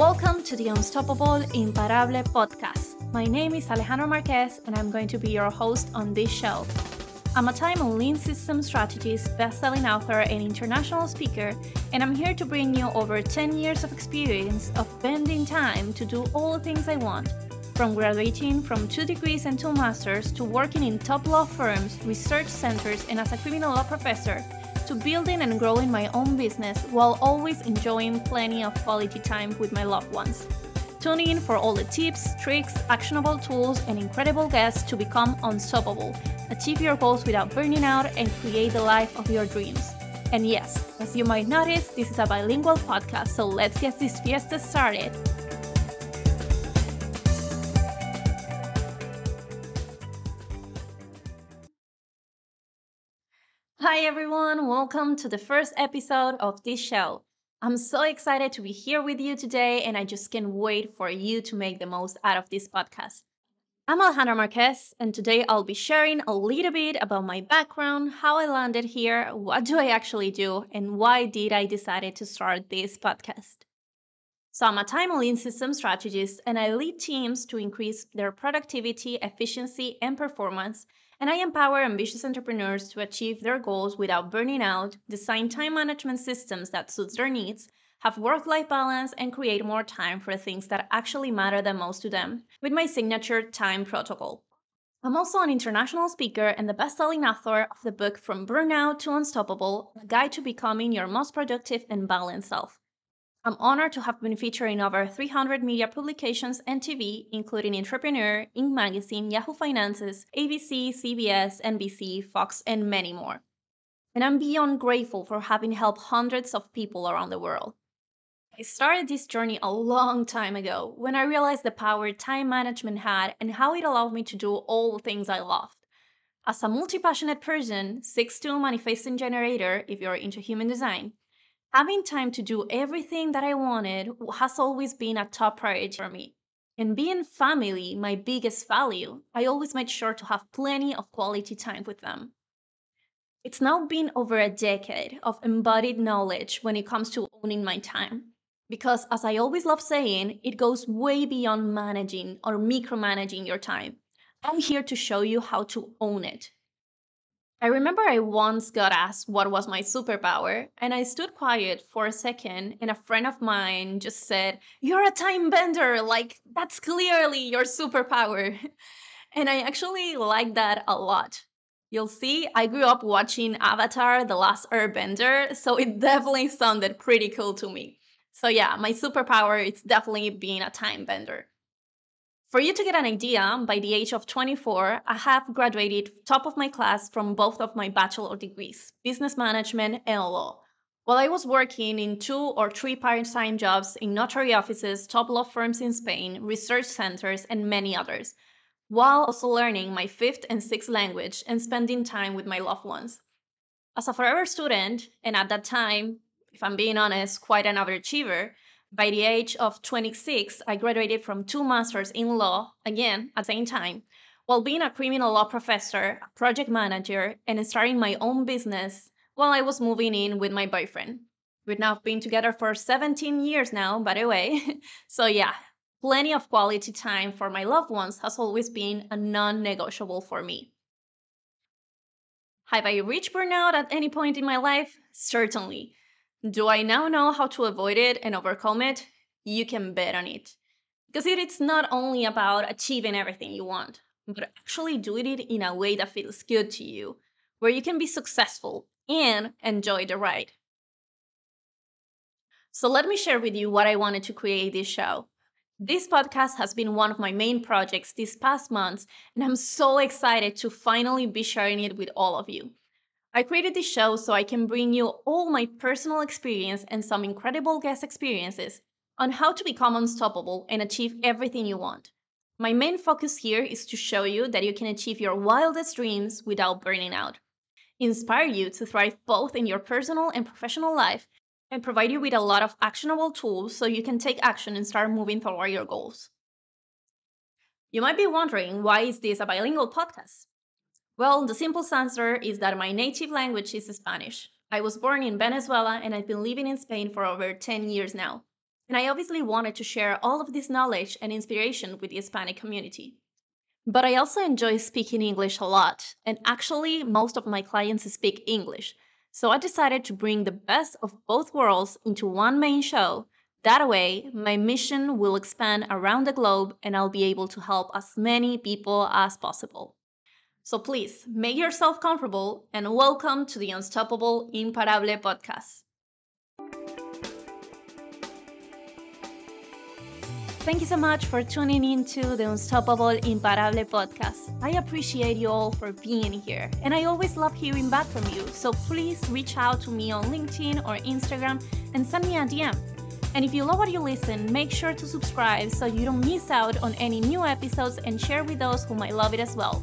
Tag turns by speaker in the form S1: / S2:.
S1: Welcome to the Unstoppable Imparable podcast. My name is Alejandra Marqués, and I'm going to be your host on this show. I'm a time and lean system strategist, best-selling author, and international speaker, and I'm here to bring you over 10 years of experience of bending time to do all the things I want, from graduating from two degrees and two masters to working in top law firms, research centers, and as a criminal law professor to building and growing my own business while always enjoying plenty of quality time with my loved ones. Tune in for all the tips, tricks, actionable tools, and incredible guests to become unstoppable, achieve your goals without burning out, and create the life of your dreams. And yes, as you might notice, this is a bilingual podcast, so let's get this fiesta started. Hi everyone, welcome to the first episode of this show. I'm so excited to be here with you today, and I just can't wait for you to make the most out of this podcast. I'm Alejandra Marqués, and today I'll be sharing a little bit about my background, how I landed here, what do I actually do, and why did I decided to start this podcast. So I'm a time lean system strategist, and I lead teams to increase their productivity, efficiency, and performance and I empower ambitious entrepreneurs to achieve their goals without burning out, design time management systems that suits their needs, have work-life balance, and create more time for things that actually matter the most to them with my signature time protocol. I'm also an international speaker and the best-selling author of the book From Burnout to Unstoppable: A Guide to Becoming Your Most Productive and Balanced Self. I'm honored to have been featured in over 300 media publications and TV, including Entrepreneur, Inc. Magazine, Yahoo Finances, ABC, CBS, NBC, Fox, and many more. And I'm beyond grateful for having helped hundreds of people around the world. I started this journey a long time ago when I realized the power time management had and how it allowed me to do all the things I loved. As a multi passionate person, 6'2 manifesting generator, if you're into human design, Having time to do everything that I wanted has always been a top priority for me. And being family my biggest value, I always made sure to have plenty of quality time with them. It's now been over a decade of embodied knowledge when it comes to owning my time. Because, as I always love saying, it goes way beyond managing or micromanaging your time. I'm here to show you how to own it I remember I once got asked what was my superpower, and I stood quiet for a second, and a friend of mine just said, You're a time bender! Like, that's clearly your superpower. and I actually like that a lot. You'll see, I grew up watching Avatar The Last Airbender, so it definitely sounded pretty cool to me. So, yeah, my superpower is definitely being a time bender. For you to get an idea, by the age of 24, I have graduated top of my class from both of my bachelor degrees, business management and law. While I was working in two or three part-time jobs in notary offices, top law firms in Spain, research centers, and many others, while also learning my fifth and sixth language and spending time with my loved ones. As a forever student, and at that time, if I'm being honest, quite an overachiever, by the age of 26, I graduated from two masters in law, again, at the same time, while being a criminal law professor, project manager, and starting my own business while I was moving in with my boyfriend. We've now been together for 17 years now, by the way. so, yeah, plenty of quality time for my loved ones has always been a non negotiable for me. Have I reached burnout at any point in my life? Certainly. Do I now know how to avoid it and overcome it? You can bet on it. Because it's not only about achieving everything you want, but actually doing it in a way that feels good to you, where you can be successful and enjoy the ride. So, let me share with you what I wanted to create this show. This podcast has been one of my main projects these past months, and I'm so excited to finally be sharing it with all of you. I created this show so I can bring you all my personal experience and some incredible guest experiences on how to become unstoppable and achieve everything you want. My main focus here is to show you that you can achieve your wildest dreams without burning out, inspire you to thrive both in your personal and professional life, and provide you with a lot of actionable tools so you can take action and start moving toward your goals. You might be wondering why is this a bilingual podcast? Well, the simple answer is that my native language is Spanish. I was born in Venezuela and I've been living in Spain for over 10 years now. and I obviously wanted to share all of this knowledge and inspiration with the Hispanic community. But I also enjoy speaking English a lot, and actually, most of my clients speak English. So I decided to bring the best of both worlds into one main show. That way, my mission will expand around the globe and I'll be able to help as many people as possible. So please make yourself comfortable and welcome to the Unstoppable Imparable podcast. Thank you so much for tuning in to the Unstoppable Imparable podcast. I appreciate you all for being here, and I always love hearing back from you. So please reach out to me on LinkedIn or Instagram and send me a DM. And if you love what you listen, make sure to subscribe so you don't miss out on any new episodes and share with those who might love it as well.